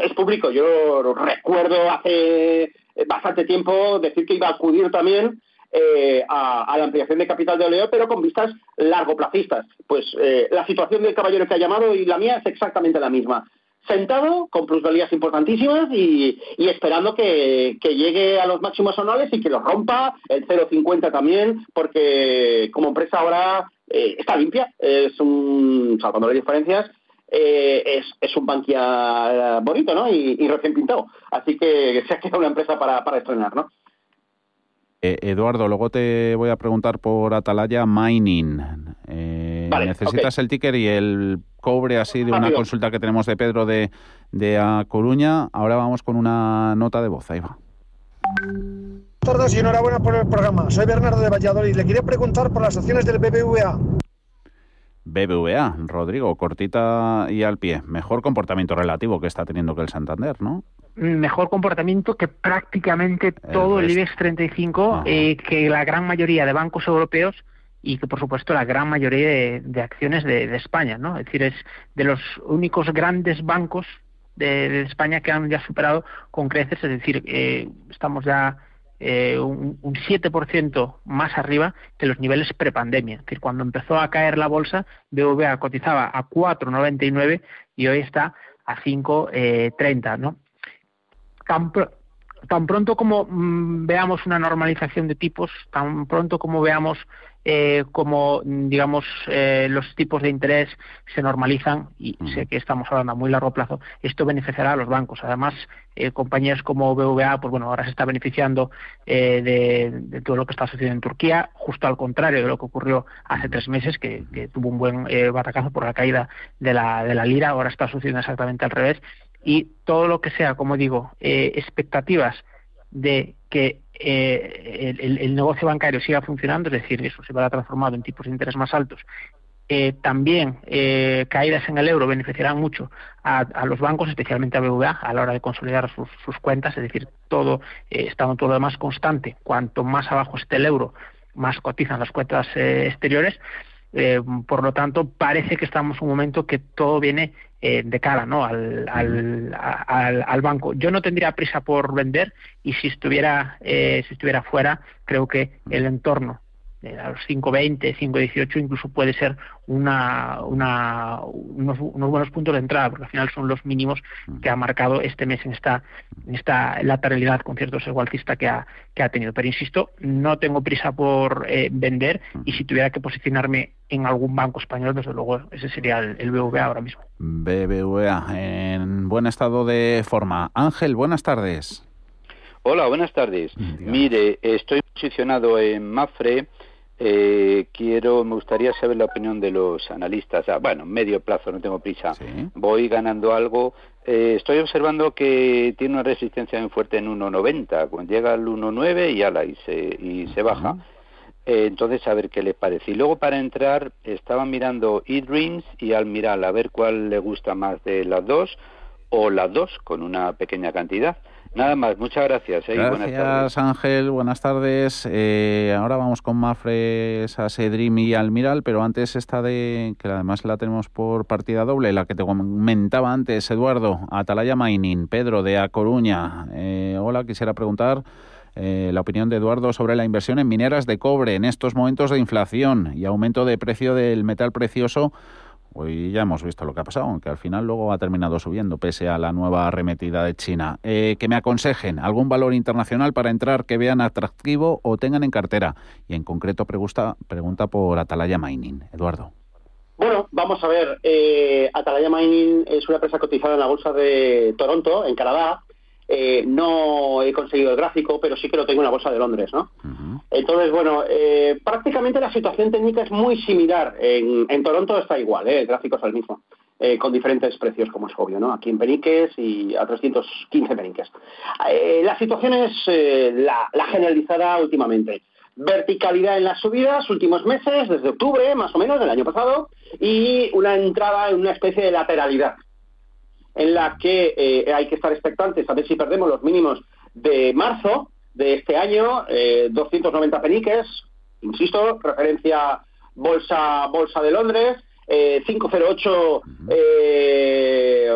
es público, yo recuerdo hace bastante tiempo decir que iba a acudir también eh, a, la ampliación de capital de Oleo, pero con vistas largoplacistas. Pues eh, la situación del caballero que ha llamado y la mía es exactamente la misma. Sentado, con plusvalías importantísimas y, esperando que, llegue a los máximos anuales y que lo rompa, el 0,50 también, porque como empresa ahora eh, está limpia, es un, salvando las diferencias, es, es, un Bankia bonito, ¿no? Y, recién pintado. Así que se ha quedado una empresa para, para estrenar, ¿no? Eh, Eduardo, luego te voy a preguntar por Atalaya Mining. Eh, necesitas el ticker y el cobre así de una consulta que tenemos de Pedro de, de A Coruña. Ahora vamos con una nota de voz. Ahí va. tardes y enhorabuena por el programa. Soy Bernardo de Valladolid. Le quería preguntar por las acciones del BBVA. BBVA, Rodrigo, cortita y al pie. Mejor comportamiento relativo que está teniendo que el Santander, ¿no? Mejor comportamiento que prácticamente todo el, IBEX 35, eh, que la gran mayoría de bancos europeos y que por supuesto la gran mayoría de, acciones de, España, ¿no? Es decir, es de los únicos grandes bancos de, España que han ya superado con creces, es decir, eh, estamos ya eh, un, un 7% más arriba que los niveles prepandemia. Es decir, cuando empezó a caer la bolsa, BVA cotizaba a 4,99 y hoy está a 5,30, ¿no? Tan, tan pronto como mm, veamos una normalización de tipos, tan pronto como veamos eh, como, digamos, eh, los tipos de interés se normalizan, y sé que estamos hablando a muy largo plazo, esto beneficiará a los bancos. Además, eh, compañías como BVA, pues bueno, ahora se está beneficiando de, todo lo que está sucediendo en Turquía, justo al contrario de lo que ocurrió hace tres meses, que, tuvo un buen batacazo por la caída de la, de la lira, ahora está sucediendo exactamente al revés. Y todo lo que sea, como digo, expectativas de que eh, el, negocio bancario siga funcionando, es decir, eso se va transformado en tipos de interés más altos. Eh, también eh, caídas en el euro beneficiarán mucho a, los bancos, especialmente a BVA, a la hora de consolidar sus, cuentas, es decir, todo estando todo lo demás constante. Cuanto más abajo esté el euro, más cotizan las cuentas exteriores. Por lo tanto, parece que estamos en un momento que todo viene eh, de cara ¿no? Al, al, al, banco. Yo no tendría prisa por vender y si estuviera, eh, si estuviera fuera, creo que el entorno a los 5.20, 5.18 incluso puede ser una, una, unos, buenos puntos de entrada, porque al final son los mínimos que ha marcado este mes en esta, en esta lateralidad con cierto sesgo alcista que ha, que ha tenido. Pero insisto, no tengo prisa por eh, vender y si tuviera que posicionarme en algún banco español, desde luego ese sería el, el BBVA ahora mismo. BBVA en buen estado de forma. Ángel, buenas tardes. Hola, buenas tardes. Mire, estoy posicionado en Mafre eh, quiero, me gustaría saber la opinión de los analistas. Ah, bueno, medio plazo, no tengo prisa. Voy ganando algo. Eh, estoy observando que tiene una resistencia muy fuerte en 1.90. Cuando llega al 1.9 y ala, y se, y se baja. Eh, entonces, a ver qué le parece. Y luego para entrar, estaba mirando eDreams y Almiral, a ver cuál le gusta más de las dos, o las dos, con una pequeña cantidad. Nada más, muchas gracias. ¿eh? Gracias, Ángel. Buenas tardes. Eh, ahora vamos con Mafre, Sedrim y Almiral, pero antes esta de, que además la tenemos por partida doble, la que te comentaba antes, Eduardo, Atalaya Mining, Pedro de A Coruña. Eh, hola, quisiera preguntar la opinión de Eduardo sobre la inversión en mineras de cobre en estos momentos de inflación y aumento de precio del metal precioso Hoy ya hemos visto lo que ha pasado, aunque al final luego ha terminado subiendo, pese a la nueva arremetida de China. Eh, que me aconsejen algún valor internacional para entrar que vean atractivo o tengan en cartera. Y en concreto pregunta, pregunta por Atalaya Mining. Eduardo. Bueno, vamos a ver. Eh, Atalaya Mining es una empresa cotizada en la bolsa de Toronto, en Canadá, eh, no he conseguido el gráfico, pero sí que lo tengo en la bolsa de Londres, ¿no? Entonces, bueno, eh, prácticamente la situación técnica es muy similar. En, Toronto está igual, ¿eh? el gráfico es el mismo, con diferentes precios, como es obvio, ¿no? Aquí en peniques y a 315 peniques. la situación es la, la generalizada últimamente verticalidad en las subidas últimos meses, desde octubre más o menos del año pasado, y una entrada en una especie de lateralidad en la que eh, hay que estar expectantes a ver si perdemos los mínimos de marzo de este año, 290 eh, peniques, insisto, referencia bolsa bolsa de Londres, 508 eh,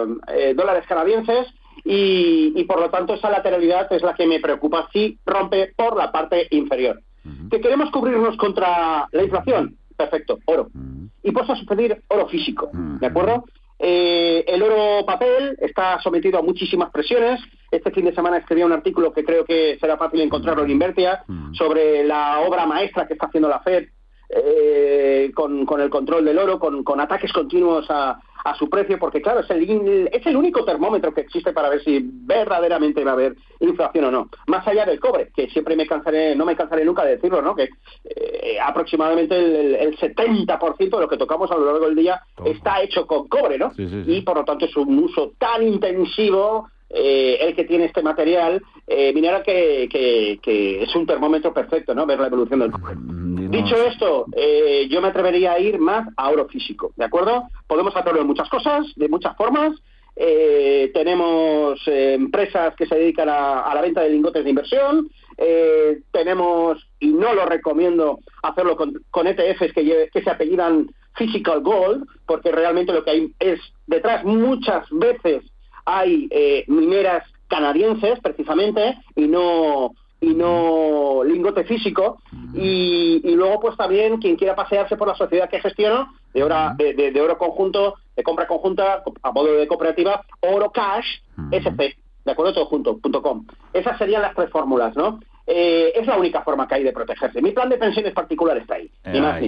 dólares canadienses y, por lo tanto esa lateralidad es la que me preocupa si rompe por la parte inferior. ¿Que queremos cubrirnos contra la inflación? Perfecto, oro. Y pues a suceder oro físico, ¿de acuerdo? Eh, el oro papel está sometido a muchísimas presiones. Este fin de semana escribí un artículo que creo que será fácil encontrarlo en Invertia mm. sobre la obra maestra que está haciendo la Fed eh, con, el control del oro, con ataques continuos a, a su precio, porque claro, es el, es el único termómetro que existe para ver si verdaderamente va a haber inflación o no. Más allá del cobre, que siempre me cansaré, no me cansaré nunca de decirlo, ¿no? Que eh, aproximadamente el, el, 70% de lo que tocamos a lo largo del día está hecho con cobre, ¿no? Y por lo tanto es un uso tan intensivo eh, el que tiene este material, eh, minera que, que, es un termómetro perfecto, ¿no? Ver la evolución del. Mm, Dicho esto, eh, yo me atrevería a ir más a oro físico, ¿de acuerdo? Podemos hacerlo de muchas cosas, de muchas formas. Eh, tenemos empresas que se dedican a, la venta de lingotes de inversión. tenemos, y no lo recomiendo hacerlo con, con ETFs que, que se apellidan Physical Gold, porque realmente lo que hay es detrás muchas veces hay eh, mineras canadienses precisamente y no y no lingote físico. Y, luego pues también quien quiera pasearse por la sociedad que gestiono de oro, de, oro conjunto de compra conjunta a modo de cooperativa oro cash SC de acuerdo todo junto punto com. Esas serían las tres fórmulas no eh, es la única forma que hay de protegerse. Mi plan de pensiones particular está ahí, ni más ni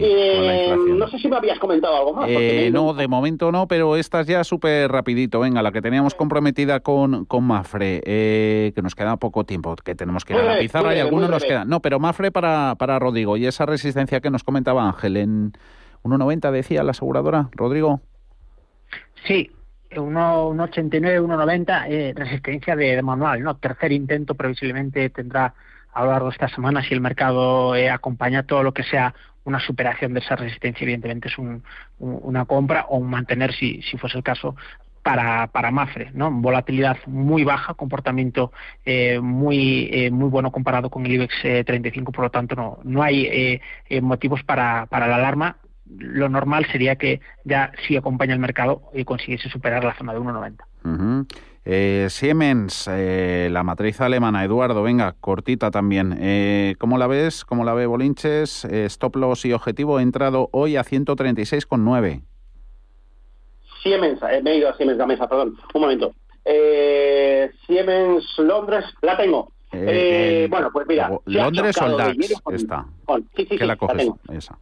eh, ¿no? sé si me habías comentado algo más. Eh, no, de momento no, pero esta ya súper rapidito. Venga, la que teníamos comprometida con, con Mafre, que nos queda poco tiempo, que tenemos que ir a la pizarra y algunos nos quedan. No, pero Mafre para, para Rodrigo y esa resistencia que nos comentaba Ángel en 1,90 decía la aseguradora, Rodrigo. Sí, 1,89, 1,90, eh, resistencia de, manual, ¿no? Tercer intento previsiblemente tendrá a lo largo de esta semana si el mercado eh, acompaña todo lo que sea una superación de esa resistencia, evidentemente es una compra o un mantener, si, si fuese el caso, para, para Mafre, ¿no? Volatilidad muy baja, comportamiento eh, muy eh, muy bueno comparado con el IBEX 35, por lo tanto no, no hay motivos para, para la alarma lo normal sería que ya si acompaña el mercado y consiguiese superar la zona de 1,90. Eh, Siemens, eh, la matriz alemana, Eduardo, venga, cortita también. Eh, ¿Cómo la ves? ¿Cómo la ve Bolinches? stop loss y objetivo entrado hoy a 136,9. Siemens, me he ido a Siemens la mesa, perdón, un momento. Siemens Londres, la tengo. bueno, pues mira. Londres o el DAX está. sí, sí, la coges? Esa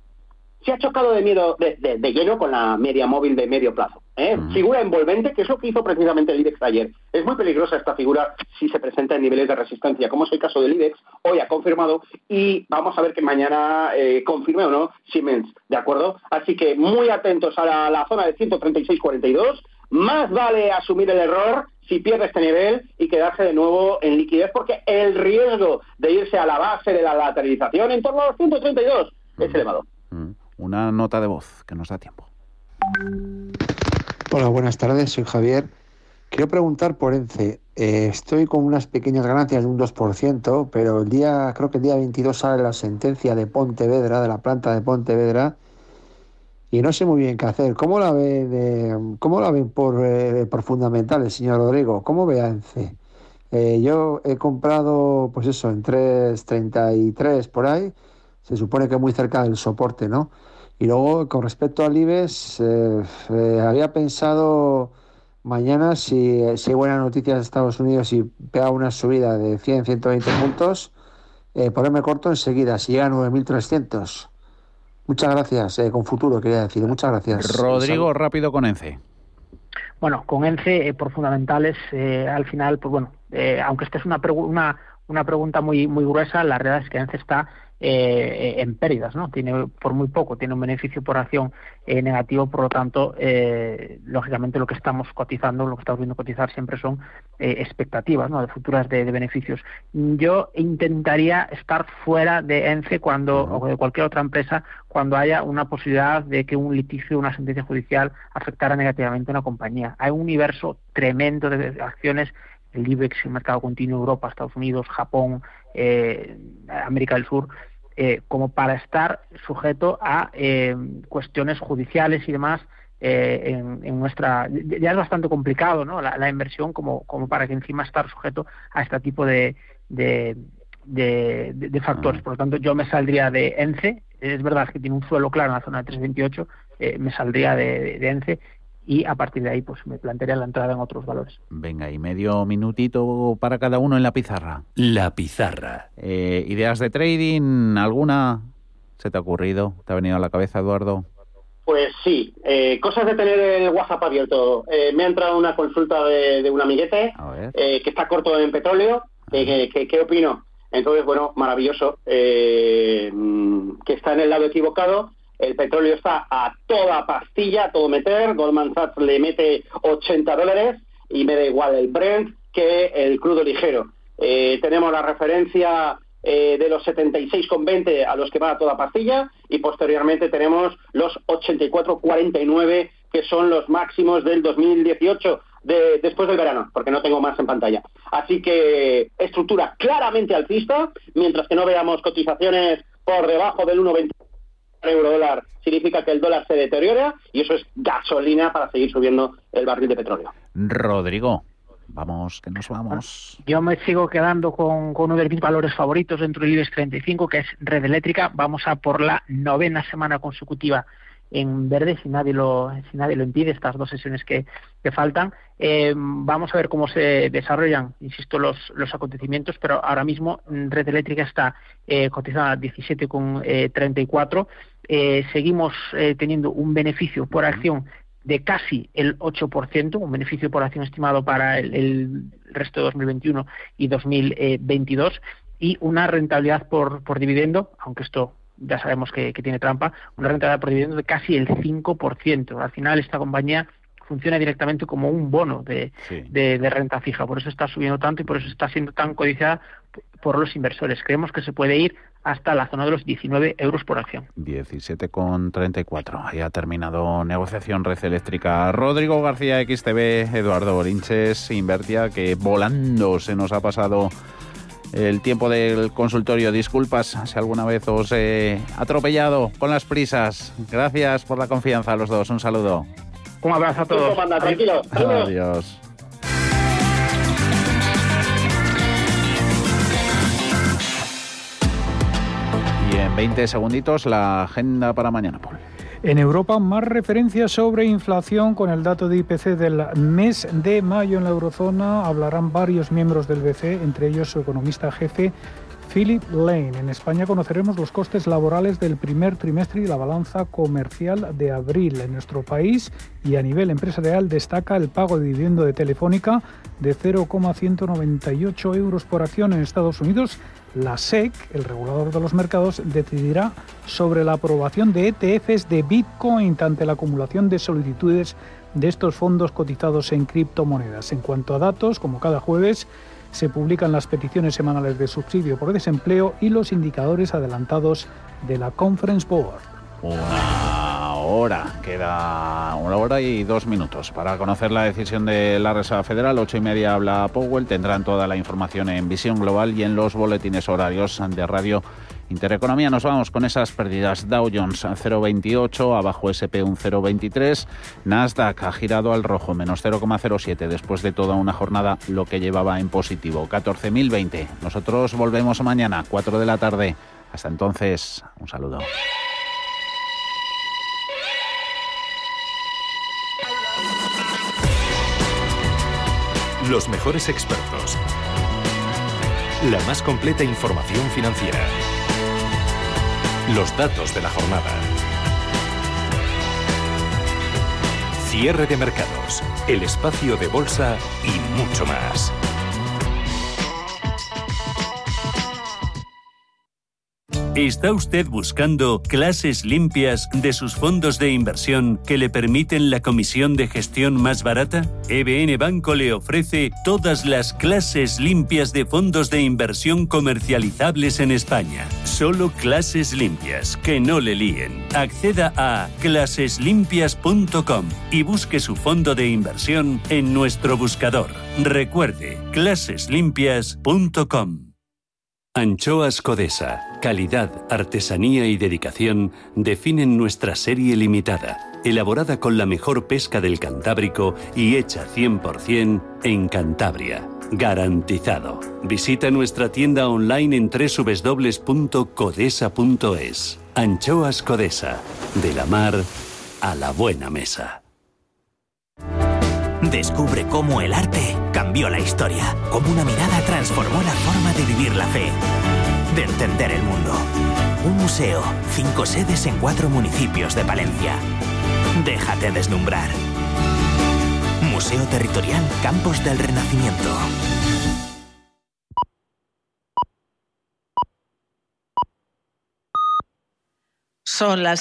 se ha chocado de miedo de, lleno con la media móvil de medio plazo. ¿eh? Figura envolvente, que es lo que hizo precisamente el IBEX ayer. Es muy peligrosa esta figura si se presenta en niveles de resistencia, como es el caso del IBEX, hoy ha confirmado y vamos a ver que mañana eh, confirme o no Siemens, ¿de acuerdo? Así que muy atentos a la, la zona de 136.42. Más vale asumir el error si pierde este nivel y quedarse de nuevo en liquidez, porque el riesgo de irse a la base de la lateralización en torno a los 132 es elevado una nota de voz que nos da tiempo. Hola, buenas tardes, soy Javier. Quiero preguntar por ENCE. Eh, estoy con unas pequeñas ganancias de un 2%, pero el día, creo que el día 22 sale la sentencia de Pontevedra, de la planta de Pontevedra, y no sé muy bien qué hacer. ¿Cómo la ve cómo la ven por, eh, por fundamentales, señor Rodrigo? ¿Cómo ve a ENCE? Eh, yo he comprado, pues eso, en 3.33 por ahí, se supone que muy cerca del soporte, ¿no? Y luego, con respecto al IBEX, eh, eh, había pensado mañana, si, si, hay buenas noticias de Estados Unidos y pega una subida de 100, 120 puntos, eh, ponerme corto enseguida, si llega a 9.300. Muchas gracias, eh, con futuro quería decir, muchas gracias. Rodrigo, rápido con ENCE. Bueno, con ENCE, por fundamentales, al final, pues bueno, aunque esta es una, una, una pregunta muy, muy gruesa, la realidad es que ENCE está eh, en pérdidas, ¿no? Tiene por muy poco, tiene un beneficio por acción eh, negativo, por lo tanto, eh, lógicamente lo que estamos cotizando, lo que estamos viendo cotizar siempre son expectativas, ¿no? De futuras de, beneficios. Yo intentaría estar fuera de ENCE cuando o de cualquier otra empresa cuando haya una posibilidad de que un litigio, una sentencia judicial afectara negativamente a una compañía. Hay un universo tremendo de acciones el IBEX, el mercado continuo Europa, Estados Unidos, Japón, América del Sur, eh, como para estar sujeto a eh, cuestiones judiciales y demás eh, en, nuestra ya es bastante complicado ¿no? la, inversión como, como para que encima estar sujeto a este tipo de, de, de, factores. Por lo tanto, yo me saldría de ENCE. Es verdad que tiene un suelo claro en la zona de 328. me saldría de, de ENCE y a partir de ahí pues me plantearía la entrada en otros valores. Venga, y medio minutito para cada uno en la pizarra. La pizarra. Eh, ¿Ideas de trading? ¿Alguna se te ha ocurrido? ¿Te ha venido a la cabeza, Eduardo? Pues sí, eh, cosas de tener el WhatsApp abierto. Eh, me ha entrado una consulta de, un amiguete que está corto en petróleo. ¿Qué opino? Entonces, bueno, maravilloso. que está en el lado equivocado el petróleo está a toda pastilla, a todo meter, Goldman Sachs le mete 80 dólares y me da igual el Brent que el crudo ligero. Eh, tenemos la referencia eh, de los 76,20 a los que va a toda pastilla y posteriormente tenemos los 84,49 que son los máximos del 2018 de, después del verano, porque no tengo más en pantalla. Así que estructura claramente alcista, mientras que no veamos cotizaciones por debajo del 1,20 euro dólar significa que el dólar se deteriora y eso es gasolina para seguir subiendo el barril de petróleo. Rodrigo. Vamos, que nos vamos. Yo me sigo quedando con, uno de mis valores favoritos dentro del IBEX 35, que es Red Eléctrica. Vamos a por la novena semana consecutiva en verde, si nadie lo, si nadie lo impide, estas dos sesiones que, faltan. Eh, vamos a ver cómo se desarrollan, insisto, los, los acontecimientos, pero ahora mismo Red Eléctrica está eh, cotizada a 17,34. Eh, seguimos eh, teniendo un beneficio por acción de casi el 8%, un beneficio por acción estimado para el, resto de 2021 y 2022, y una rentabilidad por, por dividendo, aunque esto ya sabemos que, tiene trampa, una rentabilidad por dividendo de casi el 5%. Al final esta compañía funciona directamente como un bono de, de, renta fija, por eso está subiendo tanto y por eso está siendo tan codiciada por los inversores. Creemos que se puede ir hasta la zona de los 19 euros por acción. 17,34. Ahí ha terminado negociación red eléctrica. Rodrigo García, XTV, Eduardo Borinches, Invertia, que volando se nos ha pasado el tiempo del consultorio. Disculpas si alguna vez os he atropellado con las prisas. Gracias por la confianza a los dos. Un saludo. Un abrazo a todos. Adiós. Y en 20 segunditos la agenda para mañana, Paul. En Europa, más referencias sobre inflación con el dato de IPC del mes de mayo en la eurozona. Hablarán varios miembros del BCE, entre ellos su economista jefe Philip Lane. En España conoceremos los costes laborales del primer trimestre y la balanza comercial de abril en nuestro país y a nivel empresarial destaca el pago de dividendo de Telefónica de 0,198 euros por acción en Estados Unidos. La SEC, el regulador de los mercados, decidirá sobre la aprobación de ETFs de Bitcoin ante la acumulación de solicitudes de estos fondos cotizados en criptomonedas. En cuanto a datos, como cada jueves, se publican las peticiones semanales de subsidio por desempleo y los indicadores adelantados de la Conference Board. Una hora, queda una hora y dos minutos para conocer la decisión de la Reserva Federal. Ocho y media habla Powell. Tendrán toda la información en Visión Global y en los boletines horarios de radio Intereconomía nos vamos con esas pérdidas. Dow Jones 0,28, abajo SP un 0,23. Nasdaq ha girado al rojo, menos 0,07 después de toda una jornada, lo que llevaba en positivo, 14.020. Nosotros volvemos mañana, 4 de la tarde. Hasta entonces, un saludo. Los mejores expertos. La más completa información financiera. Los datos de la jornada. Cierre de mercados, el espacio de bolsa y mucho más. ¿Está usted buscando clases limpias de sus fondos de inversión que le permiten la comisión de gestión más barata? EBN Banco le ofrece todas las clases limpias de fondos de inversión comercializables en España. Solo clases limpias, que no le líen. Acceda a claseslimpias.com y busque su fondo de inversión en nuestro buscador. Recuerde, claseslimpias.com. Anchoas Codesa, calidad, artesanía y dedicación definen nuestra serie limitada, elaborada con la mejor pesca del Cantábrico y hecha 100% en Cantabria. Garantizado. Visita nuestra tienda online en www.codesa.es. Anchoas Codesa, de la mar a la buena mesa. Descubre cómo el arte cambió la historia, cómo una mirada transformó la forma de vivir la fe, de entender el mundo. Un museo, cinco sedes en cuatro municipios de Palencia. Déjate deslumbrar. Museo Territorial Campos del Renacimiento. Son las